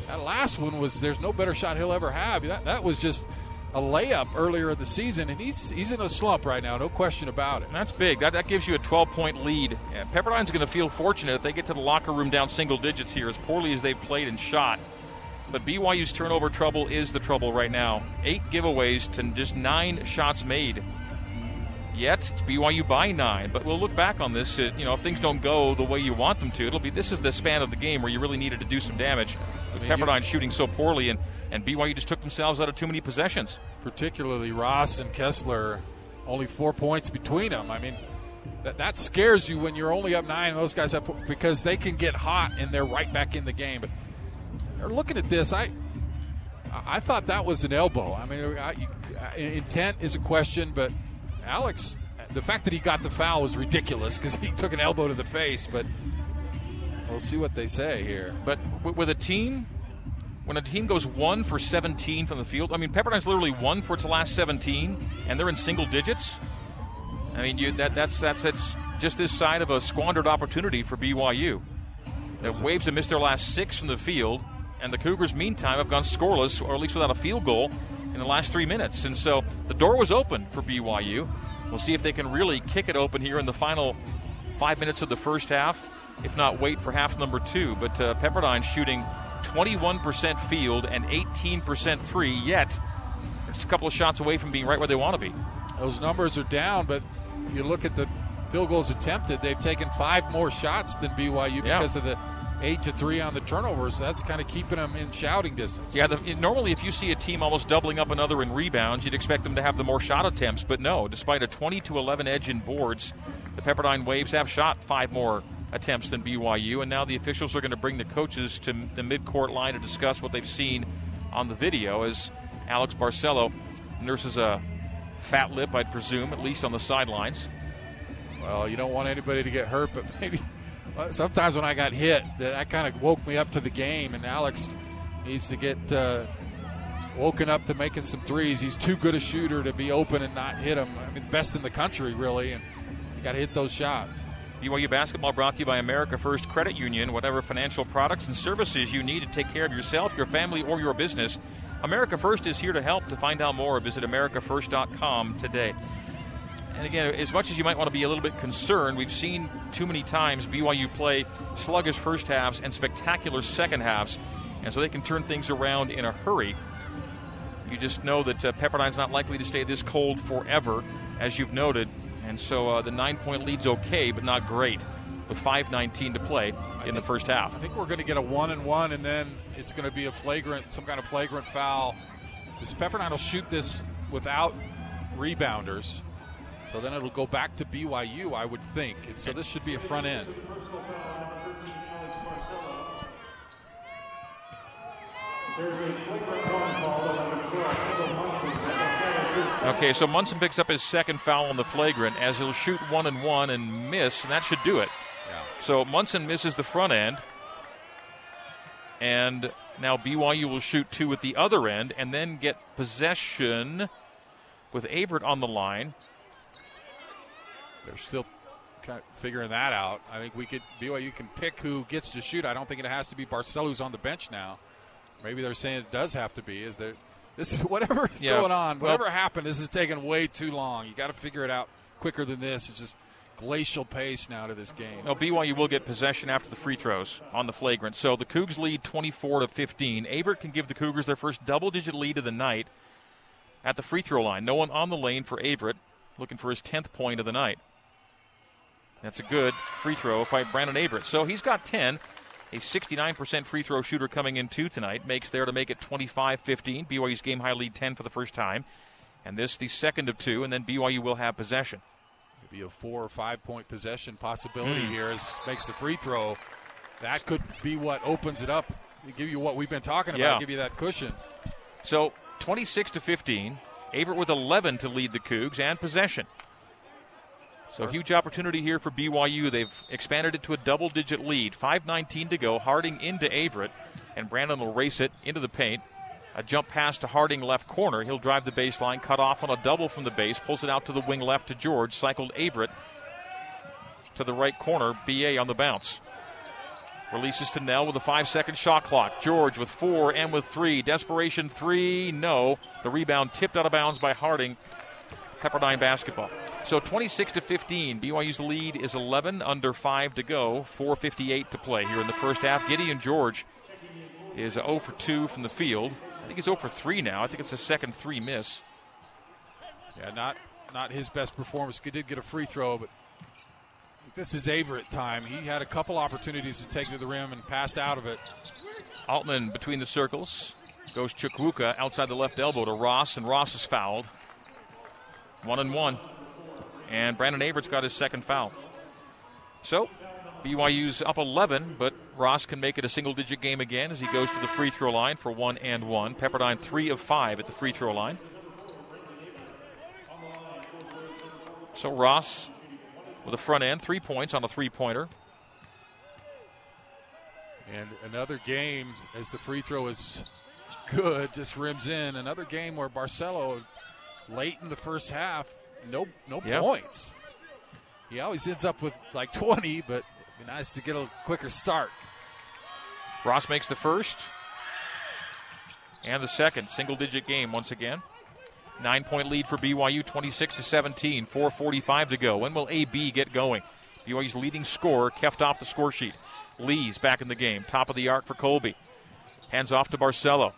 That last one was there's no better shot he'll ever have. That, that was just a layup earlier in the season, and he's he's in a slump right now, no question about it. And that's big. That, that gives you a 12 point lead. Yeah, Pepperdine's going to feel fortunate if they get to the locker room down single digits here, as poorly as they've played and shot. But BYU's turnover trouble is the trouble right now. Eight giveaways to just nine shots made. Yet it's BYU by nine, but we'll look back on this. You know, if things don't go the way you want them to, it'll be this is the span of the game where you really needed to do some damage. With I mean, you- Pepperdine shooting so poorly, and and BYU just took themselves out of too many possessions. Particularly Ross and Kessler, only four points between them. I mean, that, that scares you when you're only up nine and those guys have because they can get hot and they're right back in the game. But looking at this, I I thought that was an elbow. I mean, I, you, intent is a question, but Alex, the fact that he got the foul was ridiculous because he took an elbow to the face. But we'll see what they say here. But with a team, when a team goes one for 17 from the field, I mean, Pepperdine's literally one for its last 17, and they're in single digits. I mean, you, that that's that's that's just this side of a squandered opportunity for BYU. The Waves have missed their last six from the field, and the Cougars, meantime, have gone scoreless, or at least without a field goal, in the last three minutes. And so the door was open for BYU. We'll see if they can really kick it open here in the final five minutes of the first half, if not wait for half number two. But uh, Pepperdine shooting 21% field and 18% three, yet it's a couple of shots away from being right where they want to be. Those numbers are down, but you look at the field goals attempted, they've taken five more shots than BYU Yeah. because of the eight to three on the turnovers. That's kind of keeping them in shouting distance. Yeah, the, normally if you see a team almost doubling up another in rebounds, you'd expect them to have the more shot attempts. But no, despite a 20 to 11 edge in boards, the Pepperdine Waves have shot five more attempts than BYU, and now the officials are going to bring the coaches to the midcourt line to discuss what they've seen on the video. As Alex Barcelo nurses a fat lip, I'd presume, at least on the sidelines. Well, you don't want anybody to get hurt, but maybe sometimes when I got hit, that, kind of woke me up to the game. And Alex needs to get uh, woken up to making some threes. He's too good a shooter to be open and not hit them. I mean, best in the country, really, and you got to hit those shots. BYU basketball brought to you by America First Credit Union. Whatever financial products and services you need to take care of yourself, your family, or your business, America First is here to help. To find out more, visit AmericaFirst.com today. And again, as much as you might want to be a little bit concerned, we've seen too many times BYU play sluggish first halves and spectacular second halves, and so they can turn things around in a hurry. You just know that uh, Pepperdine's not likely to stay this cold forever, as you've noted, and so uh, the nine-point lead's okay, but not great, with 5:19 to play in the first half. I think we're going to get a one and one, and then it's going to be a flagrant, some kind of flagrant foul. This Pepperdine will shoot this without rebounders, so then it'll go back to BYU, I would think. And so this should be a front end. There's a flagrant one called on number 12, Kendall Munson. That is his second. Okay, so Munson picks up his second foul on the flagrant as he'll shoot one and one and miss, and that should do it. So Munson misses the front end, and now BYU will shoot two at the other end and then get possession with Averette on the line. They're still kind of figuring that out. I think we could BYU can pick who gets to shoot. I don't think it has to be Barcelo who's on the bench now. Maybe they're saying it does have to be. Is there? This is whatever is Yeah. going on. Well- Whatever happened, this is taking way too long. You got to figure it out quicker than this. It's just glacial pace now to this game. Now BYU will get possession after the free throws on the flagrant. So the Cougs lead 24 to 15. Averette can give the Cougars their first double-digit lead of the night at the free throw line. No one on the lane for Averette, looking for his 10th point of the night. That's a good free throw by Brandon Averette. So he's got 10. A 69% free throw shooter coming in two tonight makes there to make it 25-15. BYU's game high lead 10 for the first time. And this the second of two, and then BYU will have possession. Maybe a four or five point possession possibility Hmm. here as makes the free throw. That could be what opens it up. Give you what we've been talking about. Yeah. Give you that cushion. So 26 to 15. Averette with 11 to lead the Cougs and possession. So huge opportunity here for BYU. They've expanded it to a double-digit lead. 5:19 to go. Harding into Averette, and Brandon will race it into the paint. A jump pass to Harding left corner. He'll drive the baseline, cut off on a double from the base, pulls it out to the wing left to George. Cycled Averette to the right corner. BA on the bounce. Releases to Knell with a five second shot clock. George with four and with three. Desperation three. No. The rebound tipped out of bounds by Harding. Pepperdine basketball. So 26 to 15. BYU's lead is 11 under 5 to go. 4:58 to play here in the first half. Gideon George is 0 for 2 from the field. I think he's 0 for 3 now. I think it's a second three miss. Yeah, not not his best performance. He did get a free throw, but this is Averette time. He had a couple opportunities to take to the rim and passed out of it. Altman between the circles. Goes Chukwuka outside the left elbow to Ross, and Ross is fouled. One and one. And Brandon Averette's got his second foul. So, BYU's up 11, but Ross can make it a single digit game again as he goes to the free throw line for one and one. Pepperdine three of five at the free throw line. So, Ross with a front end, three points on a three pointer. And another game as the free throw is good, just rims in. Another game where Barcelo, late in the first half, no no Yep. points. He always ends up with like 20, but it'd be nice to get a quicker start. Ross makes the first and the second single digit game once again. Nine point lead for BYU, 26 to 17, 4:45 to go. When will AB get going? BYU's leading scorer kept off the score sheet. Lee's back in the game, top of the arc for Kolby. Hands off to Barcelo.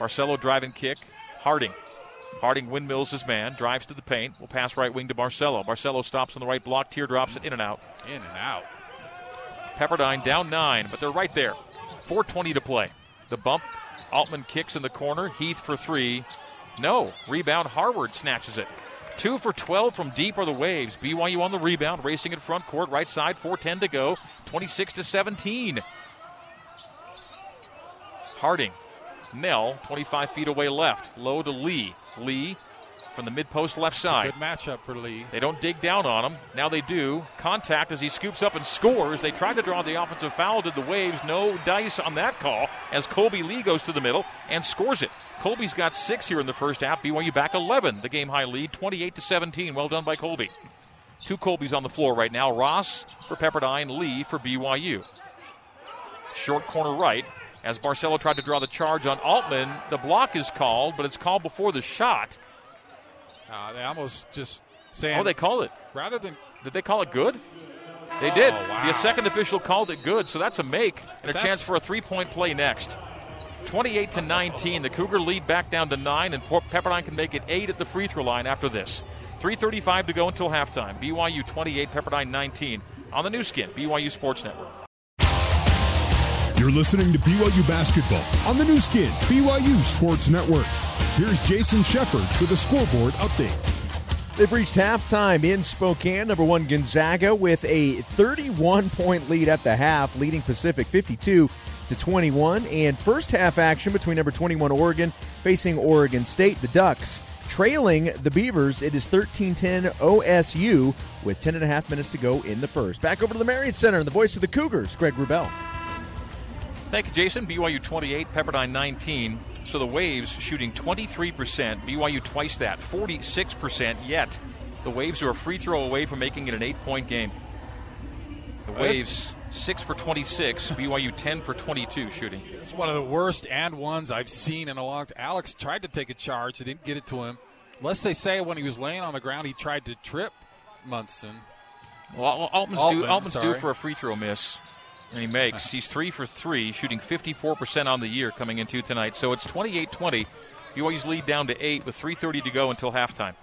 Barcelo driving kick. Harding. Harding windmills his man, drives to the paint, will pass right wing to Barcelo. Barcelo stops on the right block, teardrops it in and out. In and out. Pepperdine down nine, but they're right there. 4.20 to play. The bump. Altman kicks in the corner. Heath for three. No. Rebound. Harward snatches it. Two for 12 from deep are the Waves. BYU on the rebound, racing in front court, right side, 4.10 to go. 26 to 17. Harding. Knell, 25 feet away left. Low to Lee. Lee from the mid post left side. Good matchup for Lee. They don't dig down on him. Now they do. Contact as he scoops up and scores. They tried to draw the offensive foul. Did the Waves? No dice on that call as Kolby Lee goes to the middle and scores it. Kolby's got six here in the first half. BYU back 11. The game high lead, 28 to 17. Well done by Kolby. Two Colbys on the floor right now. Ross for Pepperdine, Lee for BYU. Short corner right. As Barcelo tried to draw the charge on Altman, the block is called, but it's called before the shot. Uh, they almost just saying Oh, they called it. rather than Did they call it good? They did. Oh, wow. The second official called it good, so that's a make and a That's- chance for a three-point play next. 28 to 19. The Cougar lead back down to nine, and Port- Pepperdine can make it eight at the free throw line after this. 3:35 to go until halftime. BYU 28, Pepperdine 19 on the Nu Skin BYU Sports Network. You're listening to BYU basketball on the Nu Skin BYU Sports Network. Here's Jason Shepard with a scoreboard update. They've reached halftime in Spokane. Number one Gonzaga with a 31 point lead at the half, leading Pacific 52 to 21. And first half action between number 21 Oregon facing Oregon State. The Ducks trailing the Beavers. It is 13 10 OSU with 10 and a half minutes to go in the first. Back over to the Marriott Center and the voice of the Cougars, Greg Wrubell. Thank you, Jason. BYU 28, Pepperdine 19. So the Waves shooting 23%, BYU twice that, 46%. Yet the Waves are a free throw away from making it an eight point game. The Waves 6 for 26, BYU 10 for 22 shooting. It's one of the worst and ones I've seen in a long time. Alex tried to take a charge, they didn't get it to him. Unless they say when he was laying on the ground, he tried to trip Munson. Well, Altman's, Altman, due, Altman's due for a free throw miss, and he makes. He's three for three, shooting 54% on the year coming into tonight. So it's 28 20. BYU's lead down to eight with 3.30 to go until halftime.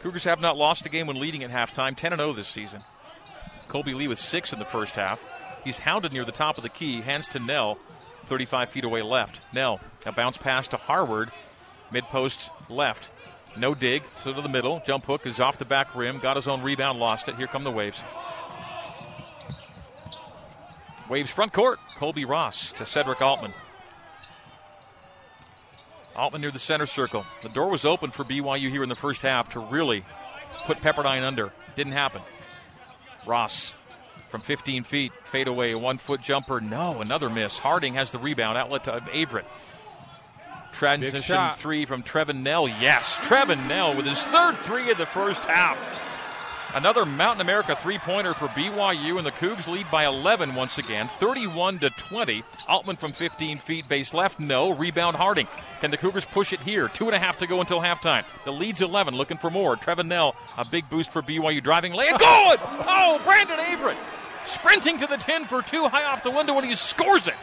Cougars have not lost a game when leading at halftime, 10 0 this season. Kolby Lee with six in the first half. He's hounded near the top of the key, hands to Knell, 35 feet away left. Knell, a bounce pass to Harward, mid post left. No dig, so to the middle. Jump hook is off the back rim, got his own rebound, lost it. Here come the Waves. Waves front court. Colbey Ross to Sedrick Altman. Altman near the center circle. The door was open for BYU here in the first half to really put Pepperdine under. Didn't happen. Ross from 15 feet, fade away, one foot jumper. No, another miss. Harding has the rebound, outlet to Averett. Transition three from Trevin Knell. Yes, Trevin Knell with his third three of the first half. Another Mountain America three-pointer for BYU, and the Cougs lead by 11 once again, 31 to 20. Altman from 15 feet, base left, no. Rebound Harding. Can the Cougars push it here? Two and a half to go until halftime. The lead's 11, looking for more. Trevin Knell, a big boost for BYU, driving lane. Good! Oh, Brandon Averette sprinting to the 10 for two, high off the window, and he scores it.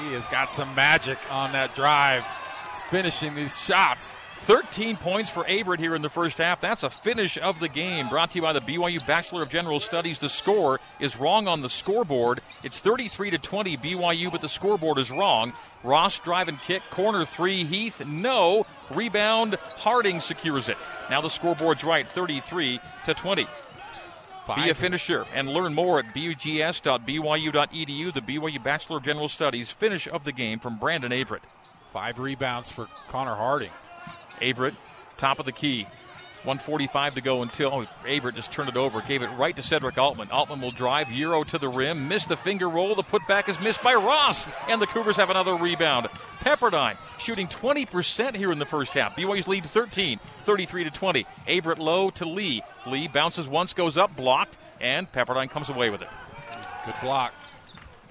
He has got some magic on that drive. He's finishing these shots. 13 points for Averette here in the first half. That's a finish of the game. Brought to you by the BYU Bachelor of General Studies. The score is wrong on the scoreboard. It's 33 to 20 BYU, but the scoreboard is wrong. Ross drive and kick, corner three. Heath, no. Rebound, Harding secures it. Now the scoreboard's right, 33 to 20. Five. Be a finisher and learn more at bgs.byu.edu. The BYU Bachelor of General Studies finish of the game from Brandon Averette. Five rebounds for Connor Harding. Averette, top of the key. 145 to go until oh, Averette just turned it over, gave it right to Sedrick Altman. Altman will drive Euro to the rim, miss the finger roll. The putback is missed by Ross, and the Cougars have another rebound. Pepperdine shooting 20% here in the first half. BYU's lead 13, 33 to 20. Averette low to Lee. Lee bounces once, goes up, blocked, and Pepperdine comes away with it. Good block.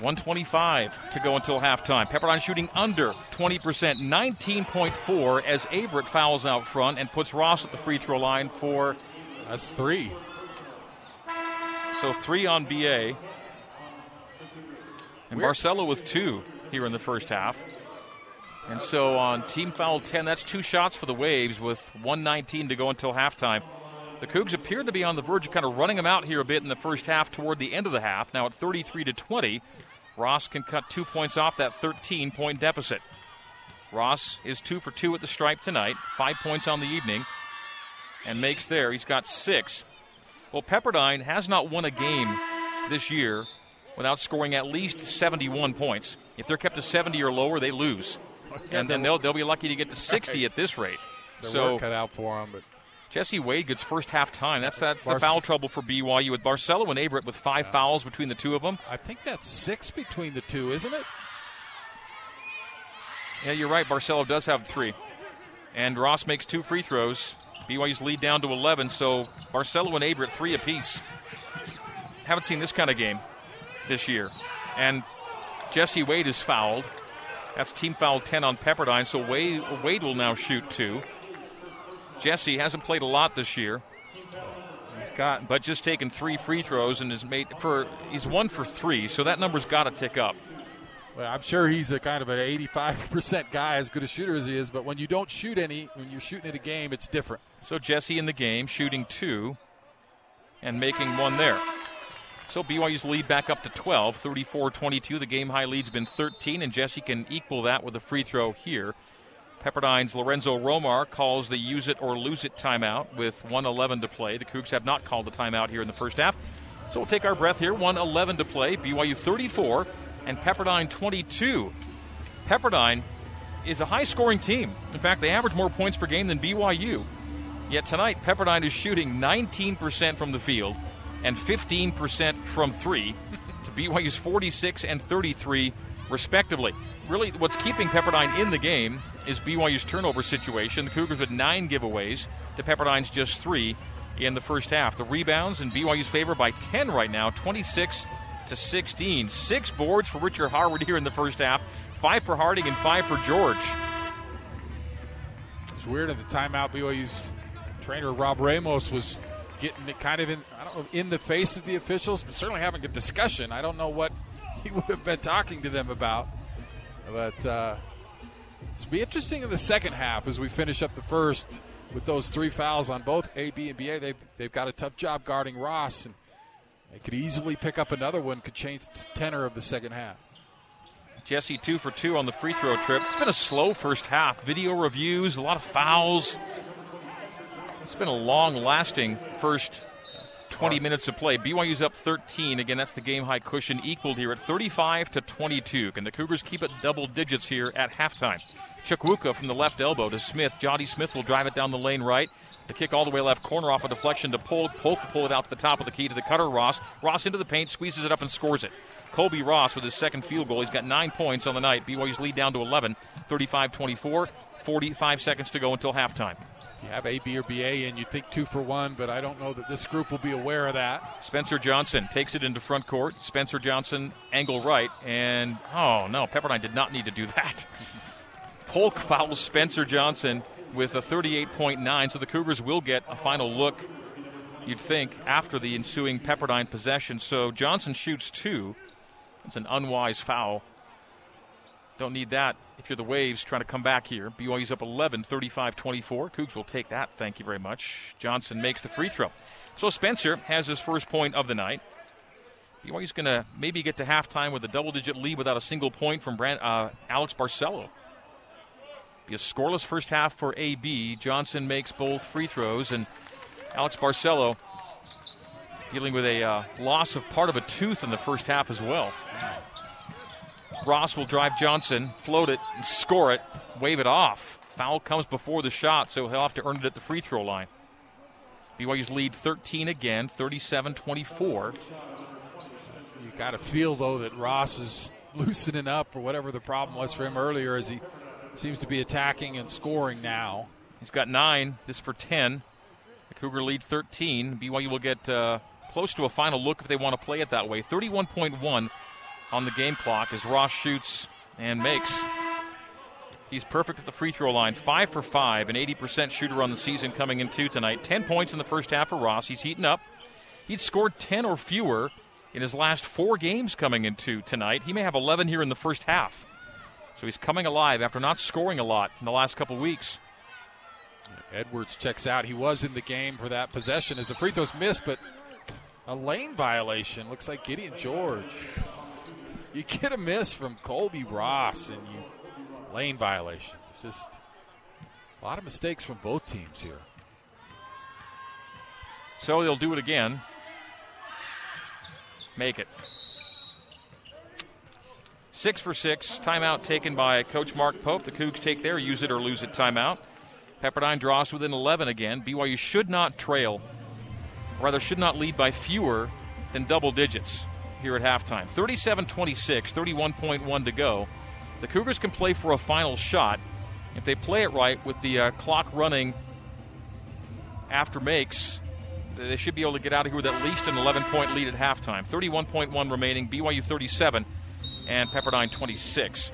125 to go until halftime. Pepperdine shooting under 20%, 19.4 as Averette fouls out front and puts Ross at the free throw line for. That's three. So three on BA. And. Barcelo with two here in the first half. And so on team foul 10, that's two shots for the Waves with 119 to go until halftime. The Cougs appeared to be on the verge of kind of running them out here a bit in the first half toward the end of the half. Now at 33 to 20, Ross can cut two points off that 13 point deficit. Ross is two for two at the stripe tonight, five points on the evening, and makes there. He's got six. Well, Pepperdine has not won a game this year without scoring at least 71 points. If they're kept to 70 or lower, they lose. And then they'll, they'll be lucky to get to 60 at this rate. so cut out for them, but Jesse Wade gets first half time. That's that's the foul trouble for BYU with Barcelo and Averette with five yeah. fouls between the two of them. I think that's six between the two, isn't it? Yeah, you're right. Barcelo does have three, and Ross makes two free throws. BYU's lead down to 11, so Barcelo and Averette three apiece. Haven't seen this kind of game this year, and Jesse Wade is fouled. That's team foul 10 on Pepperdine, so Wade, Wade will now shoot two. Jesse hasn't played a lot this year. He's got, but just taken three free throws and has made for he's one for three, so that number's got to tick up. Well, I'm sure he's a kind of an 85% guy, as good a shooter as he is. But when you don't shoot any, when you're shooting at a game, it's different. So Jesse in the game, shooting two, and making one there. So BYU's lead back up to 12, 34-22. The game high lead's been 13, and Jesse can equal that with a free throw here. Pepperdine's Lorenzo Romar calls the use it or lose it timeout with 111 to play. The Cougs have not called the timeout here in the first half. So we'll take our breath here. 111 to play. BYU 34 and Pepperdine 22. Pepperdine is a high scoring team. In fact, they average more points per game than BYU. Yet tonight, Pepperdine is shooting 19% from the field and 15% from three to BYU's 46 and 33 respectively. Really, what's keeping Pepperdine in the game is BYU's turnover situation. The Cougars with nine giveaways to Pepperdine's just three in the first half. The rebounds in BYU's favor by 10 right now, 26 to 16. Six boards for Richard Harward here in the first half, five for Harding and five for George. It's weird at the timeout. BYU's trainer Rob Ramos was getting it kind of in, I don't know, in the face of the officials, but certainly having a discussion. I don't know what he would have been talking to them about. But uh, it'll be interesting in the second half as we finish up the first with those three fouls on both AB and BA. They've, they've got a tough job guarding Ross, and they could easily pick up another one, could change the tenor of the second half. Jesse two for two on the free throw trip. It's been a slow first half. Video reviews, a lot of fouls. It's been a long lasting first 20 minutes of play. BYU's up 13. Again, that's the game high cushion equaled here at 35 to 22. Can the Cougars keep it double digits here at halftime? Chukwuka from the left elbow to Smith. Jody Smith will drive it down the lane right. The kick all the way left corner off a deflection to Polk. Polk pull it out to the top of the key to the cutter Ross. Ross into the paint, squeezes it up and scores it. Colbey Ross with his second field goal. He's got nine points on the night. BYU's lead down to 11, 35 24. 45 seconds to go until halftime. You have A, B, or BA, and you think two for one, but I don't know that this group will be aware of that. Spencer Johnson takes it into front court. Spencer Johnson, angle right, and oh no, Pepperdine did not need to do that. Polk fouls Spencer Johnson with a 38.9, so the Cougars will get a final look, you'd think, after the ensuing Pepperdine possession. So Johnson shoots two. It's an unwise foul. Don't need that if you're the Waves trying to come back here. BYU's up 11, 35 24. Cougs will take that. Thank you very much. Johnson makes the free throw. So Spencer has his first point of the night. BYU's going to maybe get to halftime with a double digit lead without a single point from Brand, uh, Alex Barcelo. Be a scoreless first half for AB. Johnson makes both free throws, and Alex Barcelo dealing with a uh, loss of part of a tooth in the first half as well. Ross will drive Johnson, float it, and score it, wave it off. Foul comes before the shot, so he'll have to earn it at the free throw line. BYU's lead 13 again, 37 24. You've got to feel, though, that Ross is loosening up or whatever the problem was for him earlier as he seems to be attacking and scoring now. He's got nine, this for 10. The Cougar lead 13. BYU will get uh, close to a final look if they want to play it that way. 31.1 on the game clock as Ross shoots and makes. He's perfect at the free throw line, five for five, an 80% shooter on the season coming in two tonight. 10 points in the first half for Ross. He's heating up. He'd scored 10 or fewer in his last four games coming into tonight. He may have 11 here in the first half. So he's coming alive after not scoring a lot in the last couple weeks. Edwards checks out. He was in the game for that possession as the free throws missed, but a lane violation. Looks like Gideon George. You get a miss from Colbey Ross and you lane violation. It's just a lot of mistakes from both teams here. So they'll do it again. Make it. Six for six. Timeout taken by Coach Mark Pope. The Cougs take their use it or lose it timeout. Pepperdine draws within 11 again. BYU should not trail, rather, should not lead by fewer than double digits here at halftime. 37 26, 31.1 to go. The Cougars can play for a final shot if they play it right with the uh, clock running after makes. They should be able to get out of here with at least an 11 point lead at halftime. 31.1 remaining, BYU 37, and Pepperdine 26.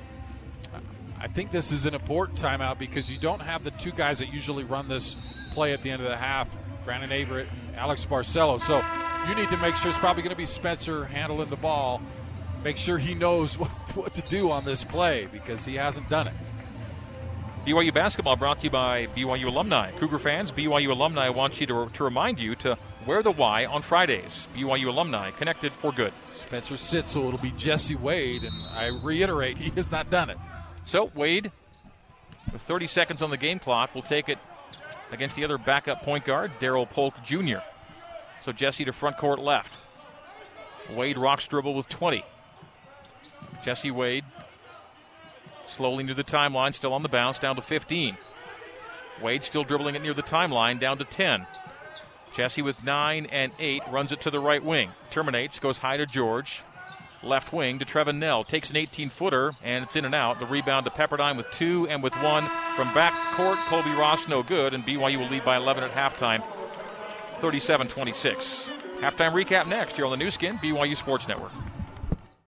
I think this is an important timeout because you don't have the two guys that usually run this play at the end of the half, Brandon Averette and Alex Barcelo. So you need to make sure it's probably going to be Spencer handling the ball. Make sure he knows what, what to do on this play because he hasn't done it. BYU basketball brought to you by BYU alumni. Cougar fans, BYU alumni wants you to, to remind you to wear the Y on Fridays. BYU alumni connected for good. Spencer sits, so it'll be Jesse Wade, and I reiterate, he has not done it. So Wade, with 30 seconds on the game clock, will take it against the other backup point guard, Darryl Polk Jr. So Jesse to front court left. Wade rocks dribble with 20. Jesse Wade slowly near the timeline, still on the bounce, down to 15. Wade still dribbling it near the timeline, down to 10. Jesse with 9 and 8 runs it to the right wing. Terminates, goes high to George. Left wing to Trevin Knell. Takes an 18 footer, and it's in and out. The rebound to Pepperdine with two and with one. From back court, Colbey Ross no good, and BYU will lead by 11 at halftime. 37 26. Halftime recap next here on the Nu Skin, BYU Sports Network.